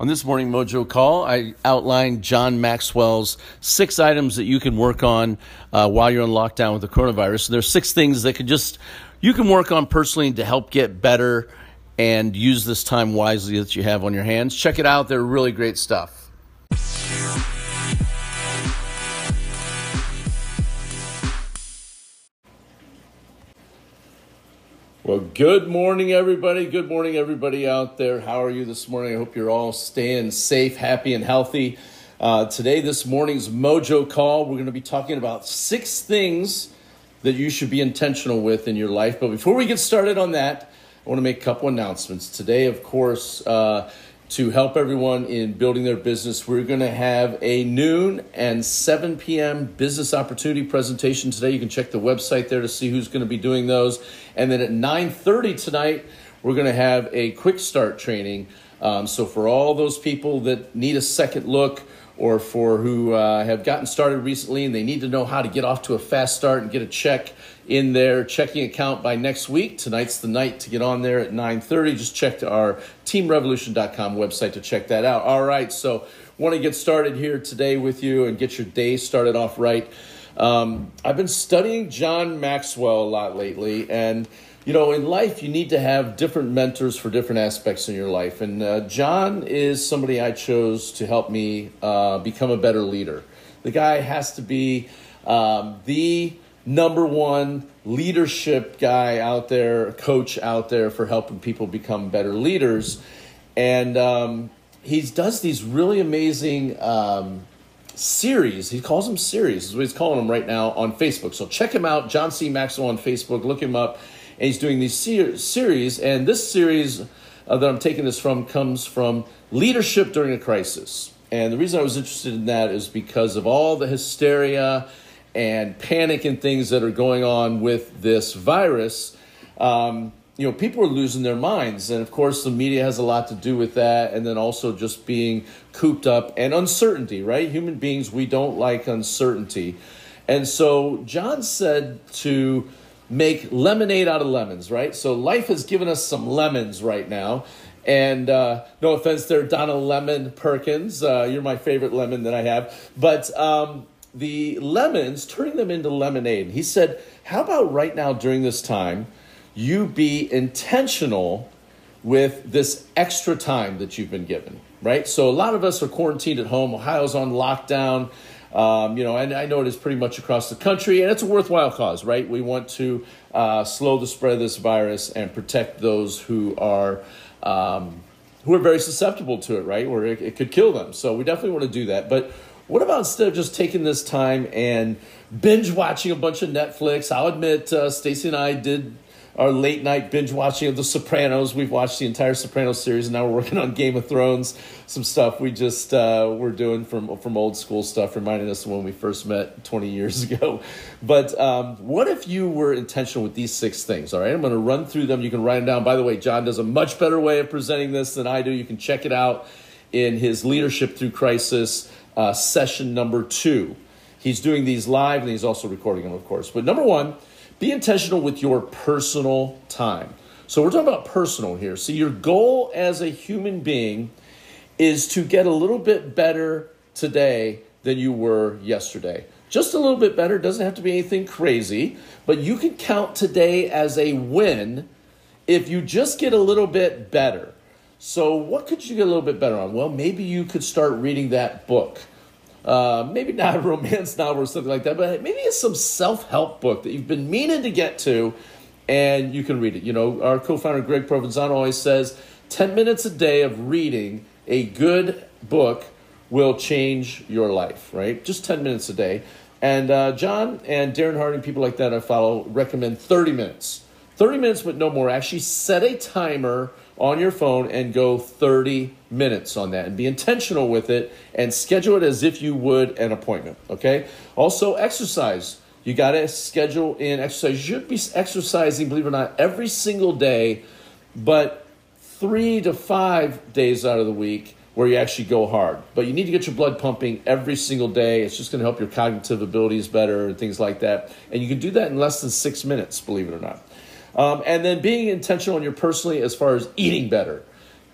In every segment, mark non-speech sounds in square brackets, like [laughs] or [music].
On this morning Mojo call, I outlined John Maxwell's six items that you can work on uh, while you're in lockdown with the coronavirus. So there's six things that could just you can work on personally to help get better and use this time wisely that you have on your hands. Check it out; they're really great stuff. Well, good morning, everybody. Good morning, everybody out there. How are you this morning? I hope you're all staying safe, happy, and healthy. Uh, today, this morning's Mojo call, we're going to be talking about six things that you should be intentional with in your life. But before we get started on that, I want to make a couple announcements. Today, of course, uh, to help everyone in building their business. We're going to have a noon and 7 p.m. business opportunity presentation today. You can check the website there to see who's going to be doing those. And then at 9:30 tonight, we're going to have a quick start training. Um, so for all those people that need a second look or for who uh, have gotten started recently and they need to know how to get off to a fast start and get a check in their checking account by next week. Tonight's the night to get on there at 9:30. Just check our teamrevolution.com website to check that out. All right, so want to get started here today with you and get your day started off right. Um, I've been studying John Maxwell a lot lately, and you know, in life, you need to have different mentors for different aspects in your life. And uh, John is somebody I chose to help me uh, become a better leader. The guy has to be um, the number one leadership guy out there, coach out there for helping people become better leaders. And um, he does these really amazing um, series. He calls them series, is what he's calling them right now on Facebook. So check him out, John C. Maxwell on Facebook. Look him up. And he's doing these ser- series. And this series uh, that I'm taking this from comes from Leadership During a Crisis. And the reason I was interested in that is because of all the hysteria and panic and things that are going on with this virus, um, you know, people are losing their minds. And of course, the media has a lot to do with that. And then also just being cooped up and uncertainty, right? Human beings, we don't like uncertainty. And so John said to make lemonade out of lemons, right? So life has given us some lemons right now. And uh, no offense there, Donna Lemon Perkins. Uh, you're my favorite lemon that I have. But um, the lemons, turning them into lemonade. He said, How about right now during this time, you be intentional with this extra time that you've been given, right? So a lot of us are quarantined at home. Ohio's on lockdown. Um, you know, and I know it is pretty much across the country, and it's a worthwhile cause, right? We want to uh, slow the spread of this virus and protect those who are um, who are very susceptible to it, right? Where it, it could kill them. So we definitely want to do that. But what about instead of just taking this time and binge watching a bunch of Netflix? I'll admit, uh, Stacy and I did our late night binge watching of The Sopranos. We've watched the entire Sopranos series, and now we're working on Game of Thrones. Some stuff we just uh, we're doing from from old school stuff, reminding us of when we first met 20 years [laughs] ago. But um, what if you were intentional with these six things? All right, I'm going to run through them. You can write them down. By the way, John does a much better way of presenting this than I do. You can check it out in his Leadership Through Crisis uh, session number two. He's doing these live and he's also recording them, of course. But number one, be intentional with your personal time. So we're talking about personal here. So your goal as a human being is to get a little bit better today than you were yesterday. Just a little bit better, doesn't have to be anything crazy, but you can count today as a win if you just get a little bit better. So, what could you get a little bit better on? Well, maybe you could start reading that book. Uh, maybe not a romance novel or something like that, but maybe it's some self help book that you've been meaning to get to and you can read it. You know, our co founder Greg Provenzano always says 10 minutes a day of reading a good book will change your life, right? Just 10 minutes a day. And uh, John and Darren Harding, people like that I follow, recommend 30 minutes. 30 minutes, but no more. Actually, set a timer on your phone and go 30 minutes on that and be intentional with it and schedule it as if you would an appointment. Okay. Also, exercise. You got to schedule in exercise. You should be exercising, believe it or not, every single day, but three to five days out of the week where you actually go hard. But you need to get your blood pumping every single day. It's just going to help your cognitive abilities better and things like that. And you can do that in less than six minutes, believe it or not. Um, and then being intentional in your personally as far as eating better.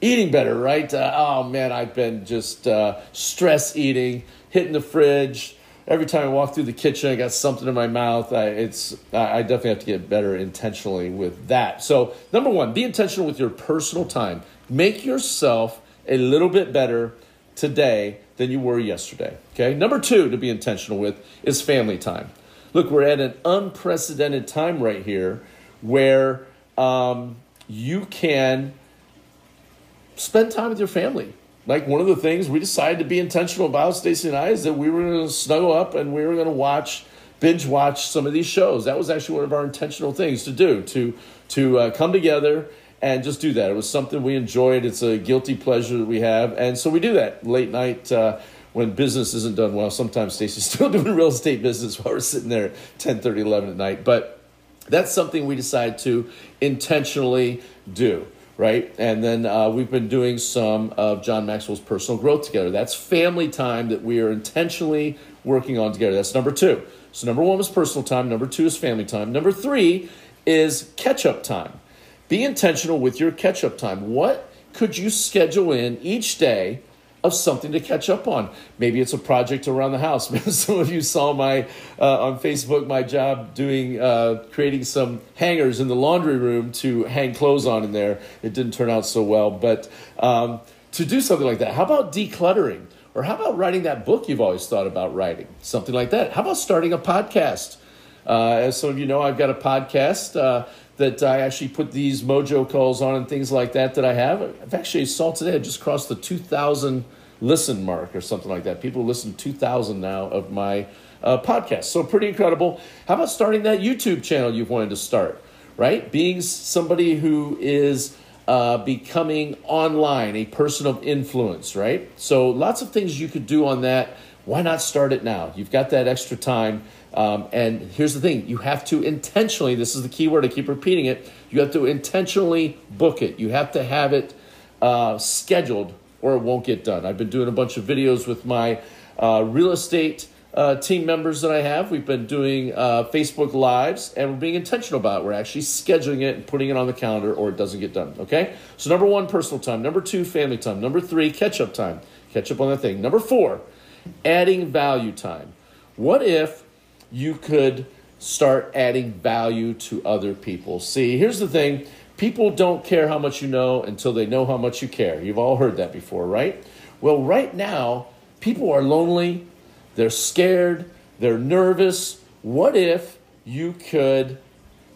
eating better, right? Uh, oh man, I've been just uh, stress eating, hitting the fridge. Every time I walk through the kitchen, I got something in my mouth. I, it's I definitely have to get better intentionally with that. So number one, be intentional with your personal time. Make yourself a little bit better today than you were yesterday. Okay. Number two to be intentional with is family time. Look, we're at an unprecedented time right here where um, you can spend time with your family. Like one of the things we decided to be intentional about, Stacy and I, is that we were going to snuggle up and we were going to watch, binge watch some of these shows. That was actually one of our intentional things to do to to uh, come together and just do that. It was something we enjoyed. It's a guilty pleasure that we have, and so we do that late night. Uh, when business isn't done well, sometimes Stacy's [laughs] still doing real estate business while we're sitting there at 10, 30, 11 at night. But that's something we decide to intentionally do right? And then uh, we've been doing some of John Maxwell's personal growth together. That's family time that we are intentionally working on together. That's number two. So, number one was personal time, number two is family time, number three is catch up time. Be intentional with your catch up time. What could you schedule in each day? Of something to catch up on. Maybe it's a project around the house. [laughs] some of you saw my uh, on Facebook my job doing uh, creating some hangers in the laundry room to hang clothes on in there. It didn't turn out so well, but um, to do something like that. How about decluttering? Or how about writing that book you've always thought about writing? Something like that. How about starting a podcast? Uh, as some of you know, I've got a podcast uh, that I actually put these mojo calls on and things like that that I have. I've actually saw today I just crossed the 2,000 listen mark or something like that. People listen 2,000 now of my uh, podcast. So pretty incredible. How about starting that YouTube channel you've wanted to start, right? Being somebody who is uh, becoming online, a person of influence, right? So lots of things you could do on that. Why not start it now? You've got that extra time. Um, and here's the thing you have to intentionally, this is the key word, I keep repeating it, you have to intentionally book it. You have to have it uh, scheduled or it won't get done. I've been doing a bunch of videos with my uh, real estate uh, team members that I have. We've been doing uh, Facebook Lives and we're being intentional about it. We're actually scheduling it and putting it on the calendar or it doesn't get done. Okay? So, number one, personal time. Number two, family time. Number three, catch up time. Catch up on that thing. Number four, adding value time. What if you could start adding value to other people? See, here's the thing people don't care how much you know until they know how much you care. You've all heard that before, right? Well, right now, people are lonely, they're scared, they're nervous. What if you could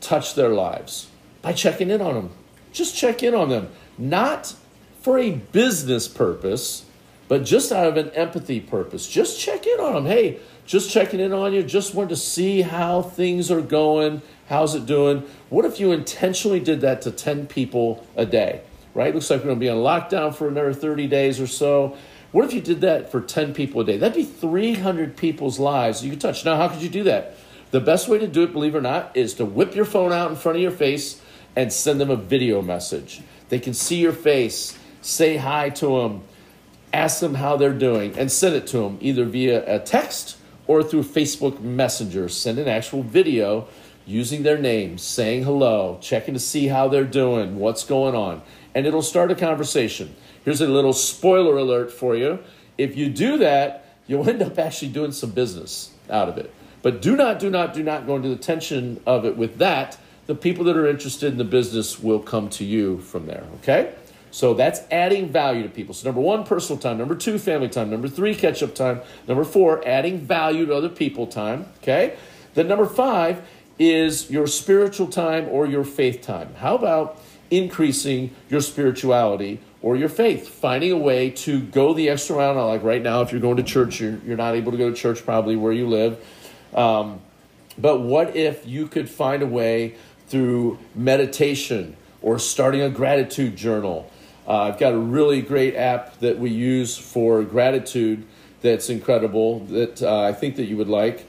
touch their lives by checking in on them? Just check in on them, not for a business purpose, but just out of an empathy purpose. Just check in on them. Hey, just checking in on you, just wanted to see how things are going. How's it doing? What if you intentionally did that to 10 people a day, right? Looks like we're to be on lockdown for another 30 days or so. What if you did that for 10 people a day? That'd be 300 people's lives you could touch. Now, how could you do that? The best way to do it, believe it or not, is to whip your phone out in front of your face and send them a video message. They can see your face, say hi to them, ask them how they're doing, and send it to them either via a text or through Facebook Messenger. Send an actual video using their names, saying hello, checking to see how they're doing, what's going on, and it'll start a conversation. Here's a little spoiler alert for you. If you do that, you'll end up actually doing some business out of it. But do not, do not, do not go into the tension of it with that. The people that are interested in the business will come to you from there, okay? So that's adding value to people. So, number one, personal time. Number two, family time. Number three, catch up time. Number four, adding value to other people time. Okay? Then, number five is your spiritual time or your faith time. How about increasing your spirituality or your faith? Finding a way to go the extra mile. Like right now, if you're going to church, you're, you're not able to go to church probably where you live. Um, but what if you could find a way through meditation or starting a gratitude journal? Uh, I've got a really great app that we use for gratitude that's incredible that uh, I think that you would like.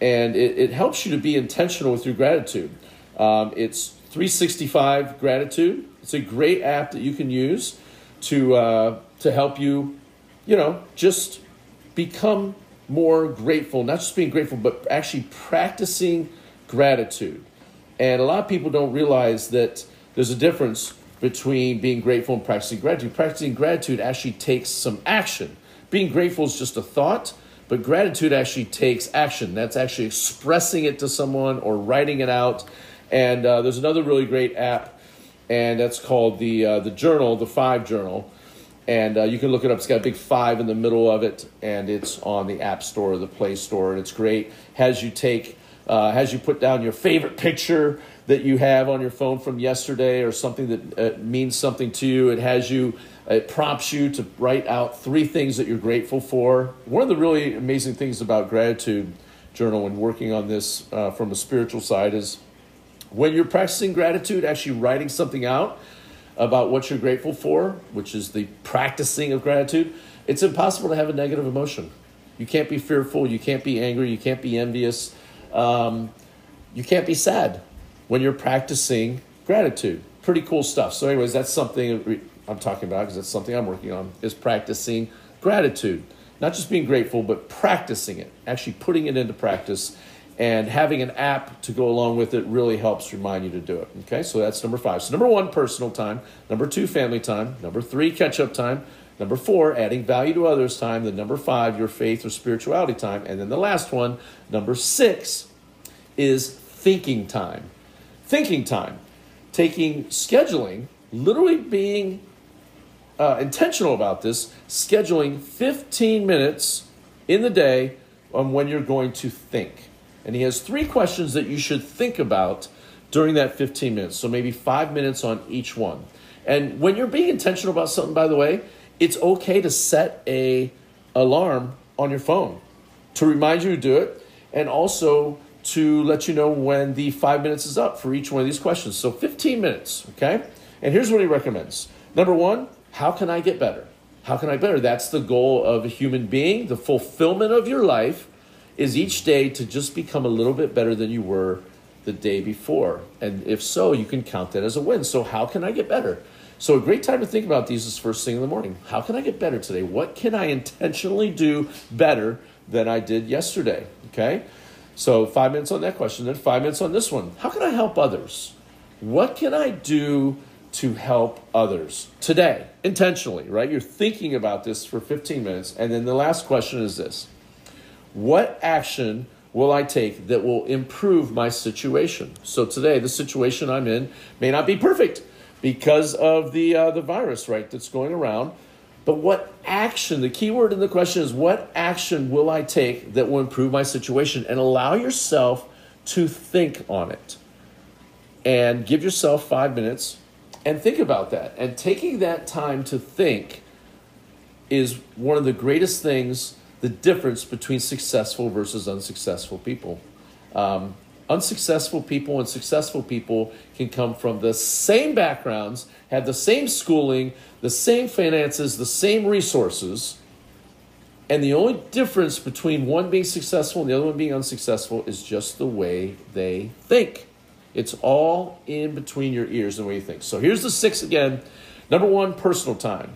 And it, it, helps you to be intentional with your gratitude. Um, it's 365 Gratitude. It's a great app that you can use to, uh, to help you, you know, just become more grateful. Not just being grateful, but actually practicing gratitude. And a lot of people don't realize that there's a difference between being grateful and practicing gratitude. Practicing gratitude actually takes some action. Being grateful is just a thought, but gratitude actually takes action. That's actually expressing it to someone or writing it out. And uh, there's another really great app, and that's called the uh, the Journal, the Five Journal. And uh, you can look it up. It's got a big five in the middle of it, and it's on the App Store, the Play Store, and it's great. Has you take, uh, has you put down your favorite picture that you have on your phone from yesterday or something that uh, means something to you. It has you, it prompts you to write out three things that you're grateful for. One of the really amazing things about gratitude journal and working on this uh, from a spiritual side is when you're practicing gratitude, actually writing something out about what you're grateful for, which is the practicing of gratitude, it's impossible to have a negative emotion. You can't be fearful, you can't be angry, you can't be envious, um, you can't be sad when you're practicing gratitude. Pretty cool stuff. So, anyways, that's something I'm talking about because that's something I'm working on is practicing gratitude. Not just being grateful, but practicing it, actually putting it into practice. And having an app to go along with it really helps remind you to do it. Okay, so that's number five. So, number one, personal time. Number two, family time. Number three, catch up time. Number four, adding value to others time. Then number five, your faith or spirituality time. And then the last one, number six, is thinking time thinking time, taking scheduling, literally being uh, intentional about this, scheduling 15 minutes in the day on when you're going to think. And he has three questions that you should think about during that 15 minutes. So maybe five minutes on each one. And when you're being intentional about something, by the way, it's okay to set a alarm on your phone to remind you to do it and also to let you know when the five minutes is up for each one of these questions. So 15 minutes, okay? And here's what he recommends. Number one, how can I get better? How can I better? That's the goal of a human being. The fulfillment of your life is each day to just become a little bit better than you were the day before. And if so, you can count that as a win. So, how can I get better? So, a great time to think about these is first thing in the morning. How can I get better today? What can I intentionally do better than I did yesterday? Okay? So, five minutes on that question, then five minutes on this one. How can I help others? What can I do to help others today, intentionally, right? You're thinking about this for 15 minutes. And then the last question is this What action will I take that will improve my situation? So, today, the situation I'm in may not be perfect because of the, uh, the virus, right, that's going around. But what action, the key word in the question is what action will I take that will improve my situation? And allow yourself to think on it. And give yourself five minutes and think about that. And taking that time to think is one of the greatest things, the difference between successful versus unsuccessful people. Um, unsuccessful people and successful people can come from the same backgrounds, have the same schooling, the same finances, the same resources. And the only difference between one being successful and the other one being unsuccessful is just the way they think. It's all in between your ears and the way you think. So here's the six again. Number one, personal time.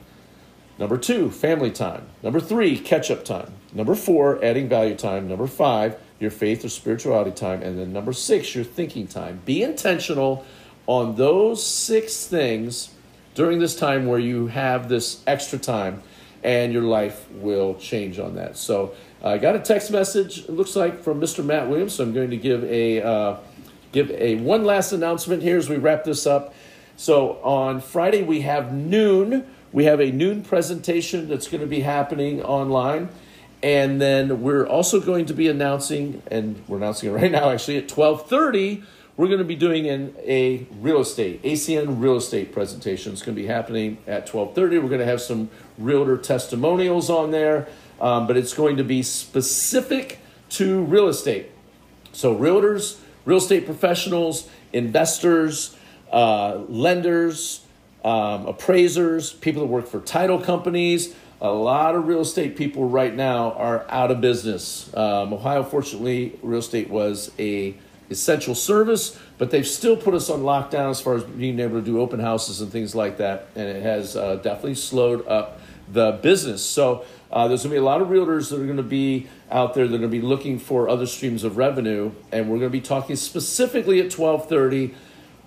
Number two, family time. Number three, catch up time. Number four, adding value time. Number five, your faith or spirituality time. And then number six, your thinking time. Be intentional on those six things during this time where you have this extra time and your life will change on that. So I got a text message, it looks like from Mr. Matt Williams. So I'm going to give a uh, give a one last announcement here as we wrap this up. So on Friday we have noon. We have a noon presentation that's going to be happening online. And then we're also going to be announcing, and we're announcing it right now actually at 1230, we're going to be doing an, a real estate, ACN real estate presentation. It's going to be happening at 1230. We're going to have some realtor testimonials on there, um, but it's going to be specific to real estate. So realtors, real estate professionals, investors, uh, lenders, um, appraisers, people that work for title companies, a lot of real estate people right now are out of business. Um, Ohio, fortunately, real estate was a essential service, but they've still put us on lockdown as far as being able to do open houses and things like that, and it has uh, definitely slowed up the business. So uh, there's going to be a lot of realtors that are going to be out there that are going to be looking for other streams of revenue, and we're going to be talking specifically at 1230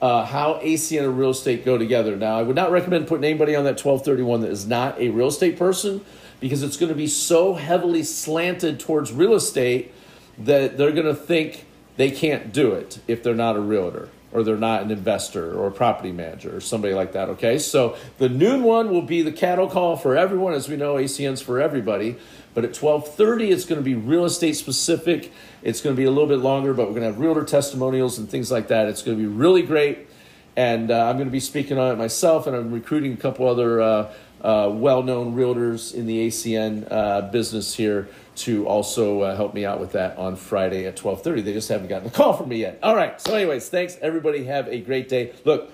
uh, how ACN and real estate go together. Now, I would not recommend putting anybody on that 1231 that is not a real estate person because it's going to be so heavily slanted towards real estate that they're going to think they can't do it if they're not a realtor or they're not an investor or a property manager or somebody like that. Okay, so the noon one will be the cattle call for everyone, as we know, ACN's for everybody. But at 12:30, it's going to be real estate specific. It's going to be a little bit longer, but we're going to have realtor testimonials and things like that. It's going to be really great, and uh, I'm going to be speaking on it myself, and I'm recruiting a couple other uh, uh, well-known realtors in the ACN uh, business here to also uh, help me out with that on Friday at 12:30. They just haven't gotten a call from me yet. All right. So, anyways, thanks everybody. Have a great day. Look,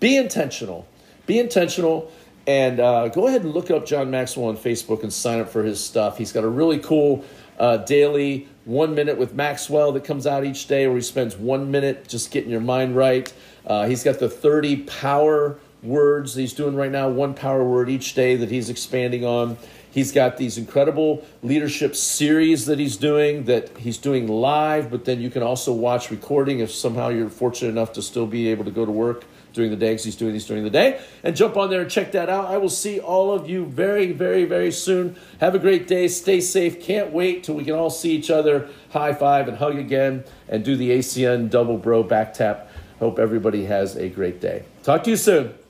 be intentional. Be intentional. And uh, go ahead and look up John Maxwell on Facebook and sign up for his stuff. He's got a really cool uh, daily one minute with Maxwell that comes out each day where he spends one minute just getting your mind right. Uh, he's got the 30 power words he's doing right now, one power word each day that he's expanding on. He's got these incredible leadership series that he's doing that he's doing live, but then you can also watch recording if somehow you're fortunate enough to still be able to go to work during the day because he's doing these during the day. And jump on there and check that out. I will see all of you very, very, very soon. Have a great day. Stay safe. Can't wait till we can all see each other, high five and hug again, and do the ACN double bro back tap. Hope everybody has a great day. Talk to you soon.